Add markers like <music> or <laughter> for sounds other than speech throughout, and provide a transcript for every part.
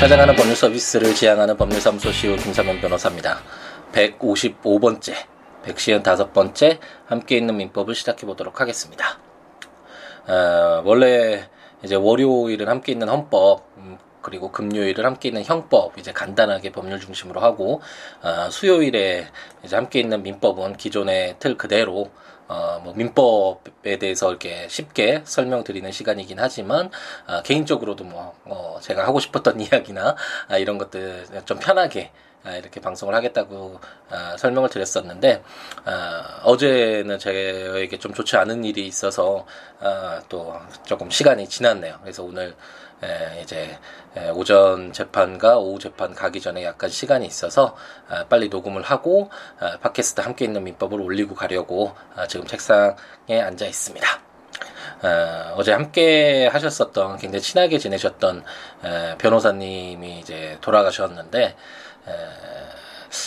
찾아가는 법률 서비스를 지향하는 법률사무소 CEO 김사면 변호사입니다. 155번째, 155번째 함께 있는 민법을 시작해 보도록 하겠습니다. 어, 원래 이제 월요일은 함께 있는 헌법, 음, 그리고 금요일을 함께 있는 형법 이제 간단하게 법률 중심으로 하고 어, 수요일에 이제 함께 있는 민법은 기존의 틀 그대로 어, 뭐 민법에 대해서 이렇게 쉽게 설명드리는 시간이긴 하지만 어, 개인적으로도 뭐 어, 제가 하고 싶었던 <laughs> 이야기나 아, 이런 것들 좀 편하게 아, 이렇게 방송을 하겠다고 아, 설명을 드렸었는데 아, 어제는 저에게 좀 좋지 않은 일이 있어서 아, 또 조금 시간이 지났네요. 그래서 오늘 에, 이제 에, 오전 재판과 오후 재판 가기 전에 약간 시간이 있어서 아, 빨리 녹음을 하고 아, 팟캐스트 함께 있는 민법을 올리고 가려고 아, 지금 책상에 앉아 있습니다. 어, 어제 함께 하셨었던 굉장히 친하게 지내셨던 에, 변호사님이 이제 돌아가셨는데 에,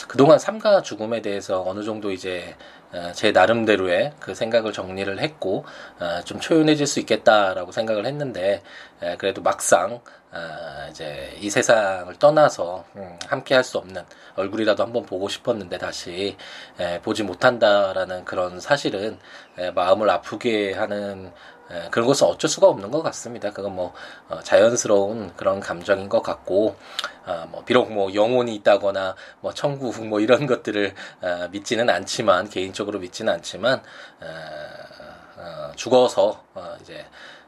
그동안 삶과 죽음에 대해서 어느 정도 이제 어, 제 나름대로의 그 생각을 정리를 했고 어, 좀 초연해질 수 있겠다라고 생각을 했는데 그래도 막상 어, 이제 이 세상을 떠나서 음, 함께 할 수 없는 얼굴이라도 한번 보고 싶었는데 다시 보지 못한다라는 그런 사실은 마음을 아프게 하는 예, 그런 것은 어쩔 수가 없는 것 같습니다. 그건 뭐 어, 자연스러운 그런 감정인 것 같고 어, 뭐 비록 뭐 영혼이 있다거나 뭐 천국 뭐 이런 것들을 어, 믿지는 않지만 개인적으로 믿지는 않지만 어, 어, 죽어서 어, 이제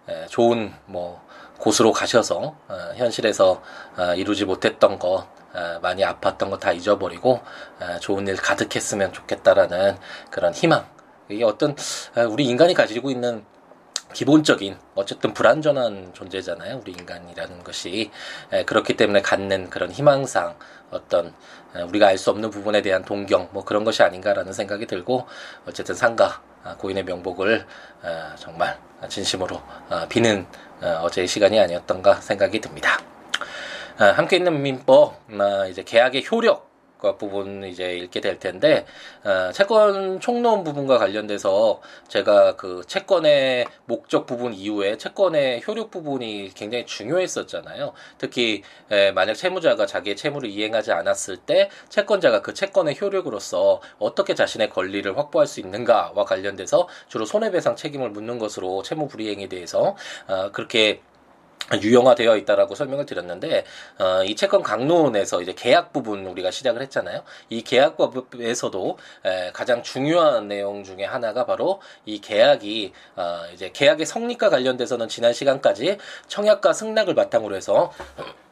에, 좋은 뭐 곳으로 가셔서 어, 현실에서 어, 이루지 못했던 것 어, 많이 아팠던 거 다 잊어버리고 어, 좋은 일 가득했으면 좋겠다라는 그런 희망 이게 어떤 어, 우리 인간이 가지고 있는 기본적인 어쨌든 불완전한 존재잖아요. 우리 인간이라는 것이 에, 그렇기 때문에 갖는 그런 희망상 어떤 에, 우리가 알 수 없는 부분에 대한 동경 뭐 그런 것이 아닌가라는 생각이 들고 어쨌든 상가 아, 고인의 명복을 어, 정말 진심으로 어, 비는 어, 어제의 시간이 아니었던가 생각이 듭니다. 아, 함께 있는 민법 아, 이제 계약의 효력 부분 이제 읽게 될 텐데 어, 채권 총론 부분과 관련돼서 제가 그 채권의 목적 부분 이후에 채권의 효력 부분이 굉장히 중요했었잖아요. 특히 에, 만약 채무자가 자기의 채무를 이행하지 않았을 때 채권자가 그 채권의 효력으로서 어떻게 자신의 권리를 확보할 수 있는가와 관련돼서 주로 손해배상 책임을 묻는 것으로 채무 불이행에 대해서 어, 그렇게 유형화되어 있다라고 설명을 드렸는데 어, 이 채권 강론에서 이제 계약 부분 우리가 시작을 했잖아요. 이 계약법에서도 에, 가장 중요한 내용 중에 하나가 바로 이 계약이 어, 이제 계약의 성립과 관련돼서는 지난 시간까지 청약과 승낙을 바탕으로 해서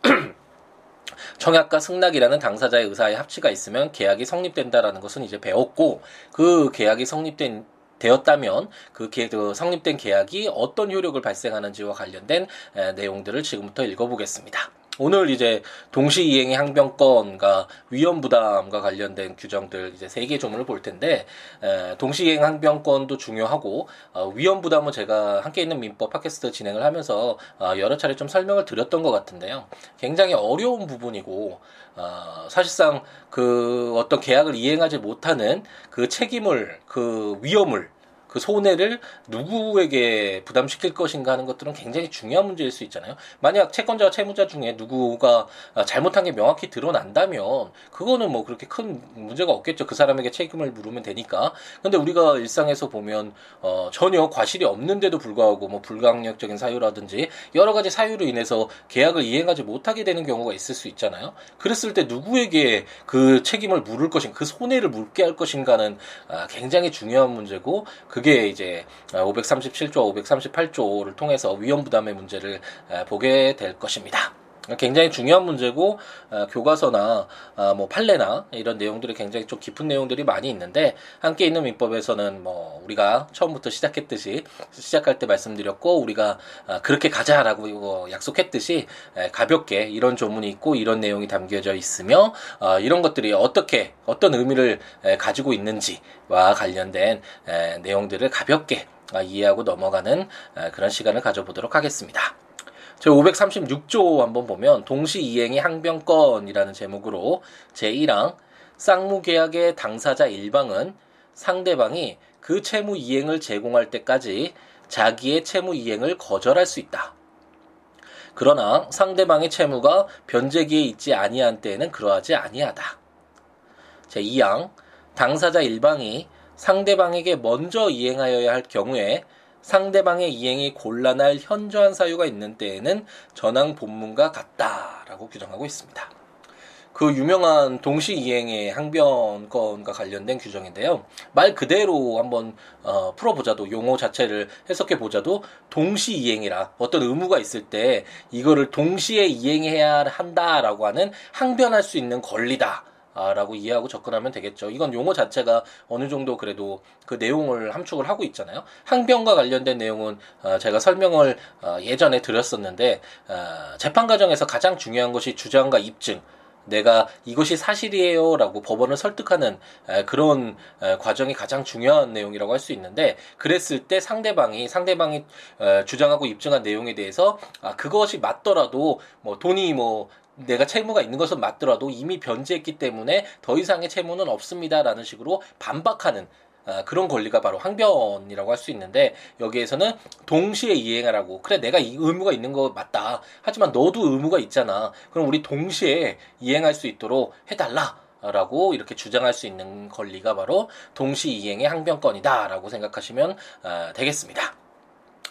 <clears throat> 청약과 승낙이라는 당사자의 의사의 합치가 있으면 계약이 성립된다라는 것은 이제 배웠고 그 계약이 성립된 되었다면 그, 계, 그 성립된 계약이 어떤 효력을 발생하는지와 관련된 에, 내용들을 지금부터 읽어보겠습니다. 오늘 이제 동시 이행의 항변권과 위험 부담과 관련된 규정들 이제 세 개 조문을 볼 텐데 에, 동시 이행 항변권도 중요하고 어, 위험 부담은 제가 함께 있는 민법 팟캐스트 진행을 하면서 어, 여러 차례 좀 설명을 드렸던 것 같은데요. 굉장히 어려운 부분이고 어, 사실상 그 어떤 계약을 이행하지 못하는 그 책임을 그 위험을 그 손해를 누구에게 부담시킬 것인가 하는 것들은 굉장히 중요한 문제일 수 있잖아요. 만약 채권자와 채무자 중에 누구가 잘못한 게 명확히 드러난다면 그거는 뭐 그렇게 큰 문제가 없겠죠. 그 사람에게 책임을 물으면 되니까. 근데 우리가 일상에서 보면 어 전혀 과실이 없는데도 불구하고 뭐 불강력적인 사유라든지 여러 가지 사유로 인해서 계약을 이행하지 못하게 되는 경우가 있을 수 있잖아요. 그랬을 때 누구에게 그 책임을 물을 것인가, 그 손해를 물게 할 것인가는 아, 굉장히 중요한 문제고 그 그게 이제 537조, 538조를 통해서 위험 부담의 문제를 보게 될 것입니다. 굉장히 중요한 문제고 어, 교과서나 어, 뭐 판례나 이런 내용들이 굉장히 좀 깊은 내용들이 많이 있는데 함께 있는 민법에서는 뭐 우리가 처음부터 시작했듯이 시작할 때 말씀드렸고 우리가 어, 그렇게 가자라고 약속했듯이 에, 가볍게 이런 조문이 있고 이런 내용이 담겨져 있으며 어, 이런 것들이 어떻게 어떤 의미를 에, 가지고 있는지와 관련된 에, 내용들을 가볍게 어, 이해하고 넘어가는 에, 그런 시간을 가져보도록 하겠습니다. 제 536조 한번 보면 동시 이행의 항변권이라는 제목으로 제1항 쌍무계약의 당사자 일방은 상대방이 그 채무 이행을 제공할 때까지 자기의 채무 이행을 거절할 수 있다. 그러나 상대방의 채무가 변제기에 있지 아니한 때에는 그러하지 아니하다. 제2항 당사자 일방이 상대방에게 먼저 이행하여야 할 경우에 상대방의 이행이 곤란할 현저한 사유가 있는 때에는 전항 본문과 같다라고 규정하고 있습니다. 그 유명한 동시 이행의 항변권과 관련된 규정인데요. 말 그대로 한번 어, 풀어보자도 용어 자체를 해석해 보자도 동시 이행이라 어떤 의무가 있을 때 이거를 동시에 이행해야 한다라고 하는 항변할 수 있는 권리다. 아, 라고 이해하고 접근하면 되겠죠. 이건 용어 자체가 어느 정도 그래도 그 내용을 함축을 하고 있잖아요. 항변과 관련된 내용은 어, 제가 설명을 어, 예전에 드렸었는데 어, 재판 과정에서 가장 중요한 것이 주장과 입증. 내가 이것이 사실이에요 라고 법원을 설득하는 그런 과정이 가장 중요한 내용이라고 할 수 있는데 그랬을 때 상대방이 상대방이 주장하고 입증한 내용에 대해서 아 그것이 맞더라도 뭐 돈이 뭐 내가 채무가 있는 것은 맞더라도 이미 변제했기 때문에 더 이상의 채무는 없습니다라는 식으로 반박하는 아, 그런 권리가 바로 항변이라고 할 수 있는데 여기에서는 동시에 이행하라고. 그래 내가 이 의무가 있는 거 맞다. 하지만 너도 의무가 있잖아. 그럼 우리 동시에 이행할 수 있도록 해달라 라고 이렇게 주장할 수 있는 권리가 바로 동시 이행의 항변권이다라고 생각하시면 아, 되겠습니다.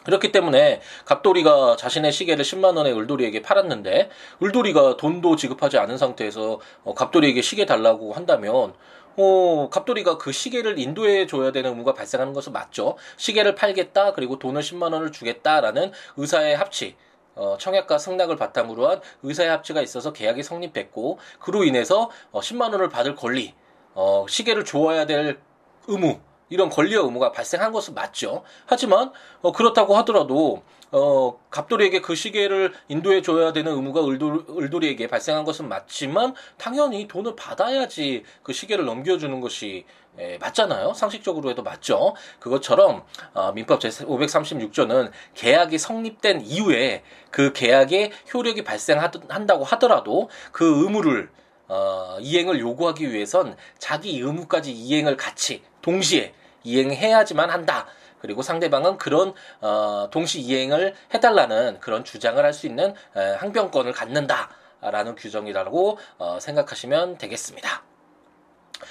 그렇기 때문에 갑돌이가 자신의 시계를 10만 원에 을돌이에게 팔았는데 을돌이가 돈도 지급하지 않은 상태에서 어, 갑돌이에게 시계 달라고 한다면 어, 갑돌이가 그 시계를 인도해 줘야 되는 의무가 발생하는 것은 맞죠. 시계를 팔겠다 그리고 돈을 10만 원을 주겠다라는 의사의 합치 어, 청약과 승낙을 바탕으로 한 의사의 합치가 있어서 계약이 성립했고 그로 인해서 어, 10만 원을 받을 권리 어, 시계를 줘야 될 의무 이런 권리와 의무가 발생한 것은 맞죠. 하지만 어, 그렇다고 하더라도 어, 갑돌이에게 그 시계를 인도해 줘야 되는 의무가 을돌, 을돌이에게 발생한 것은 맞지만 당연히 돈을 받아야지 그 시계를 넘겨주는 것이 에, 맞잖아요. 상식적으로 해도 맞죠. 그것처럼 어, 민법 제536조는 계약이 성립된 이후에 그 계약의 효력이 발생한다고 하더라도 그 의무를 어, 이행을 요구하기 위해선 자기 의무까지 이행을 같이 동시에 이행해야지만 한다. 그리고 상대방은 그런 어, 동시 이행을 해달라는 그런 주장을 할 수 있는 에, 항변권을 갖는다라는 규정이라고 어, 생각하시면 되겠습니다.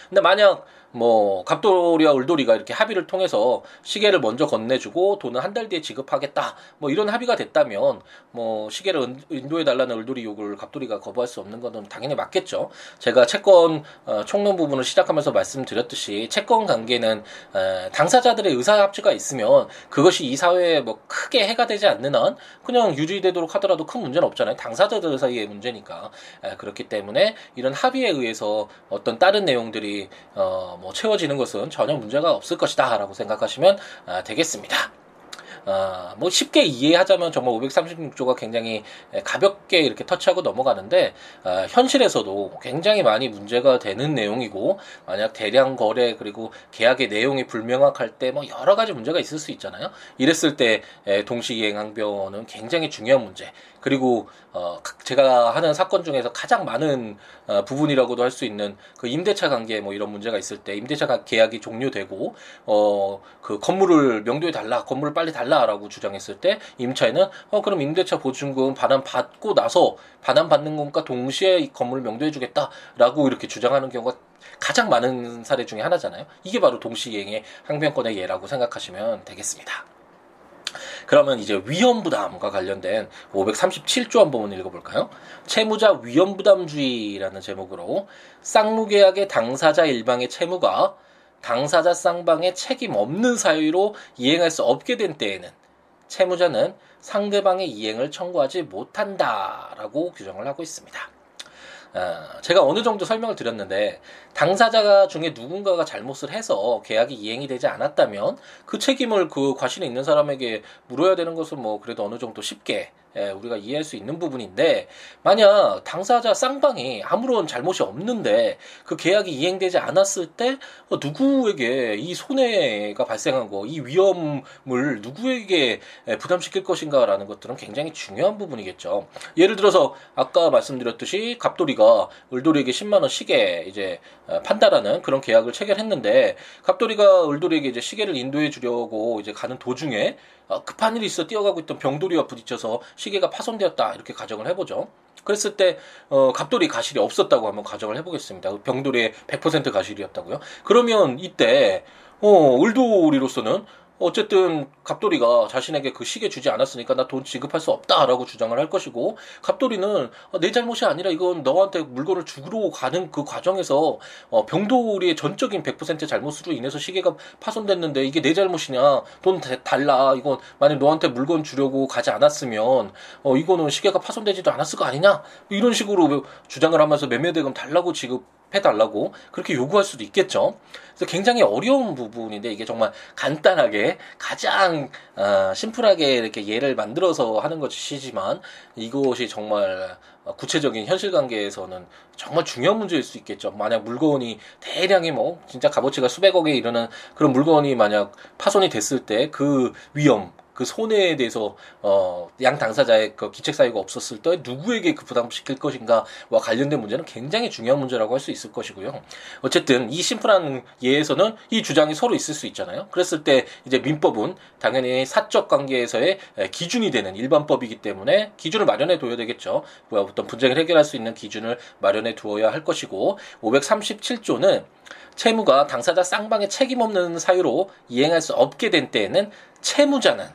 근데 만약 뭐 갑돌이와 울돌이가 이렇게 합의를 통해서 시계를 먼저 건네주고 돈은 한 달 뒤에 지급하겠다 뭐 이런 합의가 됐다면 뭐 시계를 인도해 달라는 울돌이 요구를 갑돌이가 거부할 수 없는 것은 당연히 맞겠죠. 제가 채권 어, 총론 부분을 시작하면서 말씀드렸듯이 채권 관계는 에, 당사자들의 의사 합치가 있으면 그것이 이 사회에 뭐 크게 해가 되지 않는 한 그냥 유지되도록 하더라도 큰 문제는 없잖아요. 당사자들 사이의 문제니까 에, 그렇기 때문에 이런 합의에 의해서 어떤 다른 내용들이 어, 뭐 채워지는 것은 전혀 문제가 없을 것이다라고 생각하시면 아, 되겠습니다. 어, 뭐 쉽게 이해하자면 정말 536조가 굉장히 가볍게 이렇게 터치하고 넘어가는데 어, 현실에서도 굉장히 많이 문제가 되는 내용이고 만약 대량 거래 그리고 계약의 내용이 불명확할 때 뭐 여러 가지 문제가 있을 수 있잖아요. 이랬을 때 동시이행 항변은 굉장히 중요한 문제. 그리고 어 제가 하는 사건 중에서 가장 많은 어, 부분이라고도 할 수 있는 그 임대차 관계 뭐 이런 문제가 있을 때 임대차 계약이 종료되고 어 그 건물을 명도해 달라 건물을 빨리 달라라고 주장했을 때 임차인은 어 그럼 임대차 보증금 반환 받고 나서 반환 받는 것과 동시에 이 건물을 명도해 주겠다라고 이렇게 주장하는 경우가 가장 많은 사례 중에 하나잖아요. 이게 바로 동시이행의 항변권의 예라고 생각하시면 되겠습니다. 그러면 이제 위험 부담과 관련된 537조 한번 읽어볼까요? 채무자 위험 부담주의라는 제목으로 쌍무계약의 당사자 일방의 채무가 당사자 쌍방의 책임 없는 사유로 이행할 수 없게 된 때에는 채무자는 상대방의 이행을 청구하지 못한다라고 규정을 하고 있습니다. 어, 제가 어느 정도 설명을 드렸는데 당사자 중에 누군가가 잘못을 해서 계약이 이행이 되지 않았다면 그 책임을 그 과실에 있는 사람에게 물어야 되는 것은 뭐 그래도 어느 정도 쉽게 예, 우리가 이해할 수 있는 부분인데 만약 당사자 쌍방이 아무런 잘못이 없는데 그 계약이 이행되지 않았을 때 어, 누구에게 이 손해가 발생한 거, 이 위험을 누구에게 예, 부담시킬 것인가라는 것들은 굉장히 중요한 부분이겠죠. 예를 들어서 아까 말씀드렸듯이 갑돌이가 을돌이에게 10만 원 시계 이제 어, 판다라는 그런 계약을 체결했는데 갑돌이가 을돌이에게 이제 시계를 인도해 주려고 이제 가는 도중에 어, 급한 일이 있어 뛰어가고 있던 병돌이와 부딪혀서 시계가 파손되었다 이렇게 가정을 해보죠. 그랬을 때 어, 갑돌이 가실이 없었다고 한번 가정을 해보겠습니다. 병돌이의 100% 가실이었다고요. 그러면 이때 어, 을돌이로서는 어쨌든 갑돌이가 자신에게 그 시계 주지 않았으니까 나 돈 지급할 수 없다라고 주장을 할 것이고 갑돌이는 어, 내 잘못이 아니라 이건 너한테 물건을 주러 가는 그 과정에서 어, 병돌이의 전적인 100% 잘못으로 인해서 시계가 파손됐는데 이게 내 잘못이냐? 돈 달라. 이건 만약 너한테 물건 주려고 가지 않았으면 어 이거는 시계가 파손되지도 않았을 거 아니냐? 이런 식으로 주장을 하면서 매매대금 달라고 지급 해달라고 그렇게 요구할 수도 있겠죠. 그래서 굉장히 어려운 부분인데 이게 정말 간단하게 가장 어, 심플하게 이렇게 예를 만들어서 하는 것이지만 이것이 정말 구체적인 현실 관계에서는 정말 중요한 문제일 수 있겠죠. 만약 물건이 대량의 뭐 진짜 값어치가 수백억에 이르는 그런 물건이 만약 파손이 됐을 때 그 위험 그 손해에 대해서 어, 양 당사자의 그 기책 사유가 없었을 때 누구에게 그 부담을 시킬 것인가와 관련된 문제는 굉장히 중요한 문제라고 할 수 있을 것이고요. 어쨌든 이 심플한 예에서는 이 주장이 서로 있을 수 있잖아요. 그랬을 때 이제 민법은 당연히 사적 관계에서의 기준이 되는 일반법이기 때문에 기준을 마련해 둬야 되겠죠. 뭐 어떤 분쟁을 해결할 수 있는 기준을 마련해 두어야 할 것이고 537조는 채무가 당사자 쌍방의 책임 없는 사유로 이행할 수 없게 된 때에는 채무자는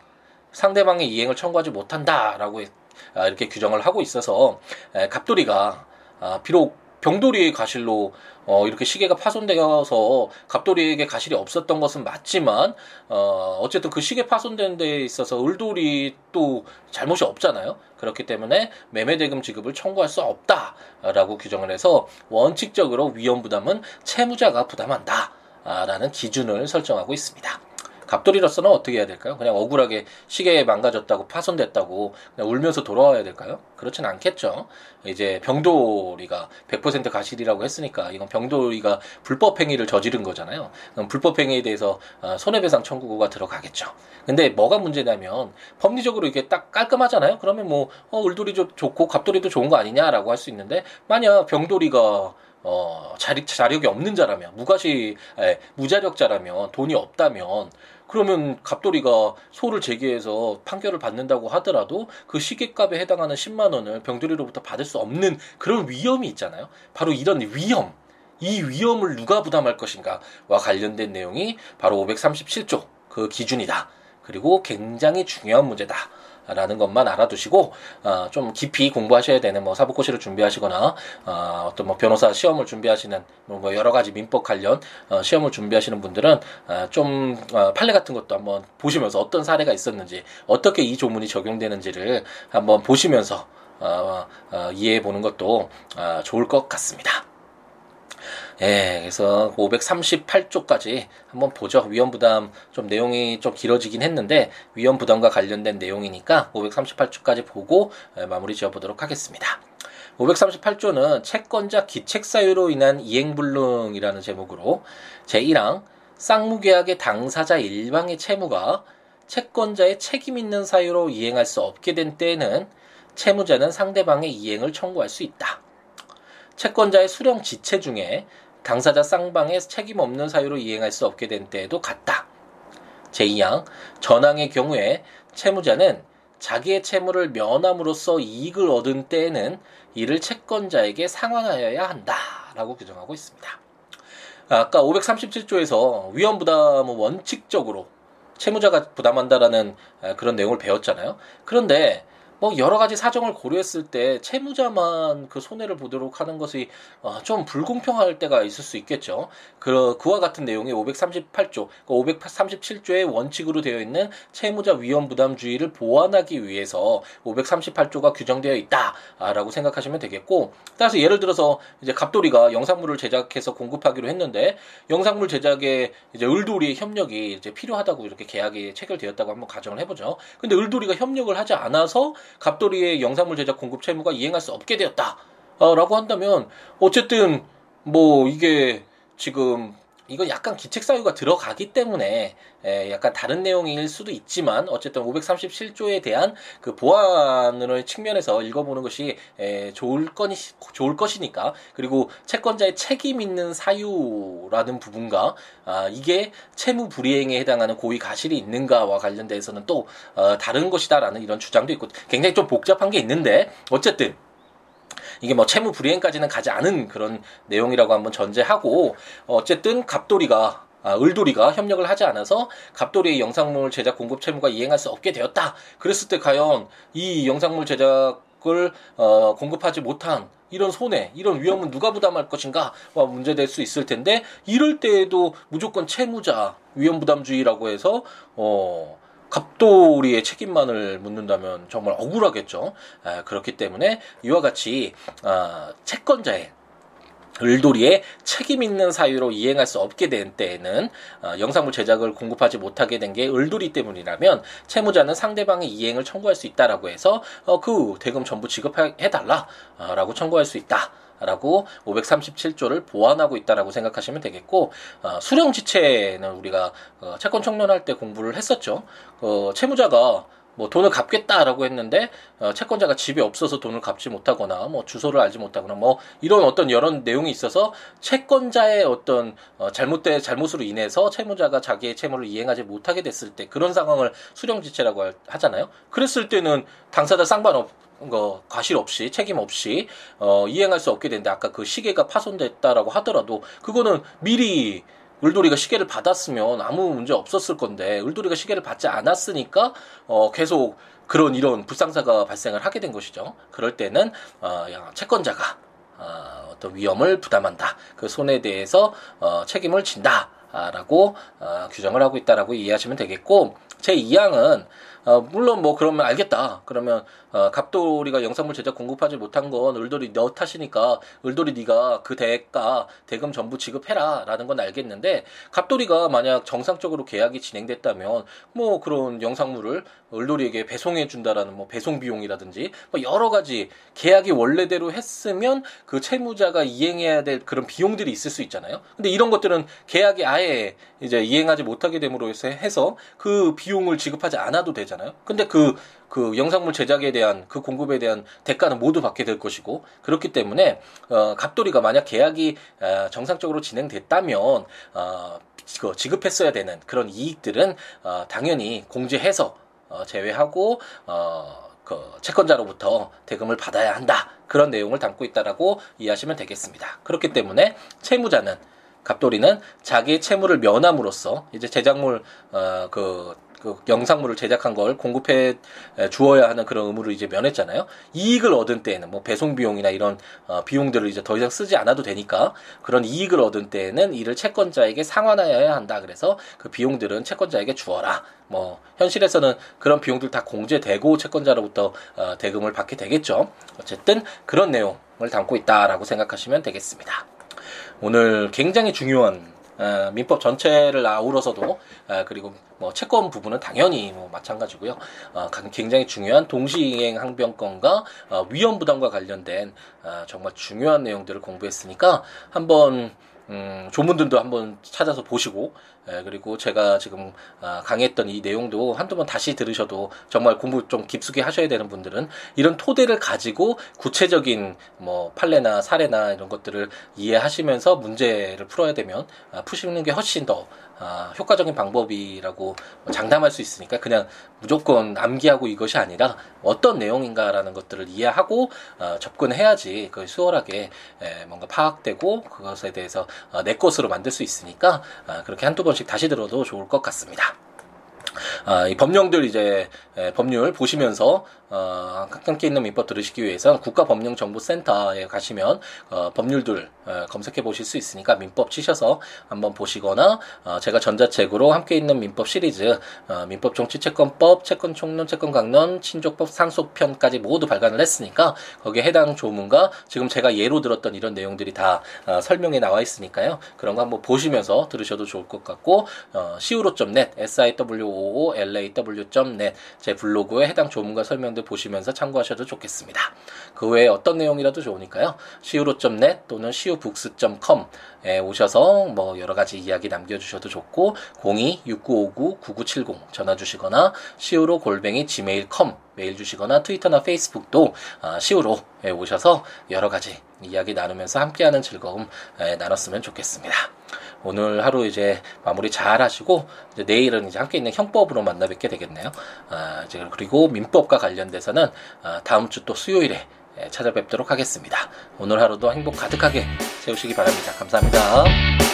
상대방의 이행을 청구하지 못한다라고 아, 이렇게 규정을 하고 있어서 갑돌이가 아, 비록 병돌이의 가실로 어 이렇게 시계가 파손되어서 갑돌이에게 가실이 없었던 것은 맞지만 어 어쨌든 그 시계 파손된 데 있어서 을돌이 또 잘못이 없잖아요. 그렇기 때문에 매매 대금 지급을 청구할 수 없다라고 규정을 해서 원칙적으로 위험 부담은 채무자가 부담한다라는 기준을 설정하고 있습니다. 갑돌이로서는 어떻게 해야 될까요? 그냥 억울하게 시계에 망가졌다고 파손됐다고 울면서 돌아와야 될까요? 그렇진 않겠죠. 이제 병돌이가 100% 가실이라고 했으니까 이건 병돌이가 불법 행위를 저지른 거잖아요. 불법 행위에 대해서 어, 손해배상 청구가 들어가겠죠. 근데 뭐가 문제냐면 법리적으로 이게 딱 깔끔하잖아요. 그러면 뭐 어, 울돌이도 좋고 갑돌이도 좋은 거 아니냐라고 할 수 있는데 만약 병돌이가 어, 자력, 자력이 없는 자라면, 무가시, 에, 무자력자라면, 돈이 없다면, 그러면 갑돌이가 소를 제기해서 판결을 받는다고 하더라도 그 시계값에 해당하는 10만 원을 병돌이로부터 받을 수 없는 그런 위험이 있잖아요. 바로 이런 위험, 이 위험을 누가 부담할 것인가와 관련된 내용이 바로 537조 그 기준이다. 그리고 굉장히 중요한 문제다. 라는 것만 알아두시고 어, 좀 깊이 공부하셔야 되는 뭐 사법고시를 준비하시거나 어, 어떤 뭐 변호사 시험을 준비하시는 뭐 여러 가지 민법 관련 어, 시험을 준비하시는 분들은 어, 좀 어, 판례 같은 것도 한번 보시면서 어떤 사례가 있었는지 어떻게 이 조문이 적용되는지를 한번 보시면서 어, 어, 이해해 보는 것도 어, 좋을 것 같습니다. 예, 그래서 538조까지 한번 보죠. 위험 부담 좀 내용이 좀 길어지긴 했는데 위험 부담과 관련된 내용이니까 538조까지 보고 예, 마무리 지어 보도록 하겠습니다. 538조는 채권자 기책 사유로 인한 이행불능이라는 제목으로 제1항 쌍무계약의 당사자 일방의 채무가 채권자의 책임 있는 사유로 이행할 수 없게 된 때에는 채무자는 상대방의 이행을 청구할 수 있다. 채권자의 수령 지체 중에 당사자 쌍방의 책임 없는 사유로 이행할 수 없게 된 때에도 같다. 제2항 전항의 경우에 채무자는 자기의 채무를 면함으로써 이익을 얻은 때에는 이를 채권자에게 상환하여야 한다라고 규정하고 있습니다. 아까 537조에서 위험 부담은 원칙적으로 채무자가 부담한다라는 그런 내용을 배웠잖아요. 그런데 뭐 여러 가지 사정을 고려했을 때 채무자만 그 손해를 보도록 하는 것이 어, 좀 불공평할 때가 있을 수 있겠죠. 그 그와 같은 내용이 538조, 그 537조의 원칙으로 되어 있는 채무자 위험 부담주의를 보완하기 위해서 538조가 규정되어 있다라고 생각하시면 되겠고, 따라서 예를 들어서 이제 갑돌이가 영상물을 제작해서 공급하기로 했는데 영상물 제작에 이제 을돌이의 협력이 이제 필요하다고 이렇게 계약이 체결되었다고 한번 가정을 해보죠. 근데 을돌이가 협력을 하지 않아서 갑돌이의 영상물 제작 공급 채무가 이행할 수 없게 되었다. 어, 라고 한다면 어쨌든 뭐 이게 지금 이건 약간 기책 사유가 들어가기 때문에 에, 약간 다른 내용일 수도 있지만 어쨌든 537조에 대한 그 보완을 측면에서 읽어보는 것이 에, 좋을 거니 좋을 것이니까. 그리고 채권자의 책임 있는 사유라는 부분과 아, 이게 채무 불이행에 해당하는 고의 가실이 있는가와 관련돼서는 또 어, 다른 것이다라는 이런 주장도 있고 굉장히 좀 복잡한 게 있는데 어쨌든 이게 뭐 채무 불이행까지는 가지 않은 그런 내용이라고 한번 전제하고 어쨌든 갑돌이가 아, 을돌이가 협력을 하지 않아서 갑돌이의 영상물 제작 공급 채무가 이행할 수 없게 되었다. 그랬을 때 과연 이 영상물 제작을 어, 공급하지 못한 이런 손해, 이런 위험은 누가 부담할 것인가와 문제될 수 있을 텐데 이럴 때에도 무조건 채무자 위험 부담주의라고 해서 어 갑돌이의 책임만을 묻는다면 정말 억울하겠죠. 아, 그렇기 때문에 이와 같이 아, 채권자의 을돌이의 책임 있는 사유로 이행할 수 없게 된 때에는 어, 영상물 제작을 공급하지 못하게 된 게 을돌이 때문이라면 채무자는 상대방의 이행을 청구할 수 있다라고 해서 어, 그 대금 전부 지급해달라라고 청구할 수 있다. 라고 537조를 보완하고 있다라고 생각하시면 되겠고 어, 수령 지체는 우리가 어, 채권 청론할 때 공부를 했었죠. 어, 채무자가 뭐 돈을 갚겠다라고 했는데 어, 채권자가 집에 없어서 돈을 갚지 못하거나 뭐 주소를 알지 못하거나 뭐 이런 어떤 여러 내용이 있어서 채권자의 어떤 어, 잘못된 잘못으로 인해서 채무자가 자기의 채무를 이행하지 못하게 됐을 때 그런 상황을 수령지체라고 하잖아요. 그랬을 때는 당사자 쌍반 업거 과실 없이 책임 없이 어, 이행할 수 없게 되는데 아까 그 시계가 파손됐다라고 하더라도 그거는 미리 을돌이가 시계를 받았으면 아무 문제 없었을 건데 을돌이가 시계를 받지 않았으니까 어, 계속 그런 이런 불상사가 발생을 하게 된 것이죠. 그럴 때는 어, 채권자가 어, 어떤 위험을 부담한다. 그 손에 대해서 어, 책임을 진다 라고 어, 규정을 하고 있다라고 이해하시면 되겠고 제 2항은 어, 물론 뭐 그러면 알겠다. 그러면 어, 갑돌이가 영상물 제작 공급하지 못한 건 을돌이 너 탓이니까 을돌이 네가 그 대가 대금 전부 지급해라라는 건 알겠는데 갑돌이가 만약 정상적으로 계약이 진행됐다면 뭐 그런 영상물을 을돌이에게 배송해 준다라는 뭐 배송 비용이라든지 뭐 여러 가지 계약이 원래대로 했으면 그 채무자가 이행해야 될 그런 비용들이 있을 수 있잖아요. 근데 이런 것들은 계약이 아예 이제 이행하지 못하게 됨으로 해서 그 비용을 지급하지 않아도 되잖아요. 근데 그, 그 영상물 제작에 대한 그 공급에 대한 대가는 모두 받게 될 것이고 그렇기 때문에 어, 갑돌이가 만약 계약이 어, 정상적으로 진행됐다면 어, 지급했어야 되는 그런 이익들은 어, 당연히 공제해서 어, 제외하고 어, 그 채권자로부터 대금을 받아야 한다 그런 내용을 담고 있다라고 이해하시면 되겠습니다. 그렇기 때문에 채무자는 갑돌이는 자기의 채무를 면함으로써 이제 제작물 어 그 그 영상물을 제작한 걸 공급해 주어야 하는 그런 의무를 이제 면했잖아요. 이익을 얻은 때에는 뭐 배송 비용이나 이런 어, 비용들을 이제 더 이상 쓰지 않아도 되니까 그런 이익을 얻은 때에는 이를 채권자에게 상환하여야 한다. 그래서 그 비용들은 채권자에게 주어라. 뭐 현실에서는 그런 비용들 다 공제되고 채권자로부터 어, 대금을 받게 되겠죠. 어쨌든 그런 내용을 담고 있다라고 생각하시면 되겠습니다. 오늘 굉장히 중요한 어, 민법 전체를 아우러서도 어, 그리고 뭐 채권 부분은 당연히 뭐 마찬가지고요. 어, 굉장히 중요한 동시이행 항변권과 어, 위험 부담과 관련된 어, 정말 중요한 내용들을 공부했으니까 한번 음, 조문들도 한번 찾아서 보시고 예, 그리고 제가 지금 아, 강의했던 이 내용도 한두 번 다시 들으셔도 정말 공부 좀 깊숙이 하셔야 되는 분들은 이런 토대를 가지고 구체적인 뭐 판례나 사례나 이런 것들을 이해하시면서 문제를 풀어야 되면 아, 푸시는 게 훨씬 더 아, 효과적인 방법이라고 장담할 수 있으니까 그냥 무조건 암기하고 이것이 아니라 어떤 내용인가라는 것들을 이해하고 어, 접근해야지 그 수월하게 에, 뭔가 파악되고 그것에 대해서 어, 내 것으로 만들 수 있으니까 어, 그렇게 한두 번씩 다시 들어도 좋을 것 같습니다. 아, 이 법령들 이제 에, 법률 보시면서 어, 함께 있는 민법 들으시기 위해서 국가법령정보센터에 가시면 어, 법률들 어, 검색해 보실 수 있으니까 민법 치셔서 한번 보시거나 어, 제가 전자책으로 함께 있는 민법 시리즈 어, 민법 정치 채권법, 채권 총론, 채권 강론, 친족법 상속편까지 모두 발간을 했으니까 거기에 해당 조문과 지금 제가 예로 들었던 이런 내용들이 다 어, 설명에 나와 있으니까요. 그런 거 한번 보시면서 들으셔도 좋을 것 같고 어, siwo.net, siwo.law.net 제 블로그에 해당 조문과 설명들 보시면서 참고하셔도 좋겠습니다. 그 외에 어떤 내용이라도 좋으니까요. siwo.net 또는 siwobooks.com에 오셔서 뭐 여러 가지 이야기 남겨주셔도 좋고 02-6959-9970 전화 주시거나 siwo 골뱅이 gmail.com 메일 주시거나 트위터나 페이스북도 아, 시우로에 오셔서 여러 가지 이야기 나누면서 함께하는 즐거움 나눴으면 좋겠습니다. 오늘 하루 이제 마무리 잘 하시고 이제 내일은 이제 함께 있는 형법으로 만나 뵙게 되겠네요. 아, 그리고 민법과 관련돼서는 아, 다음 주 또 수요일에 찾아뵙도록 하겠습니다. 오늘 하루도 행복 가득하게 세우시기 바랍니다. 감사합니다.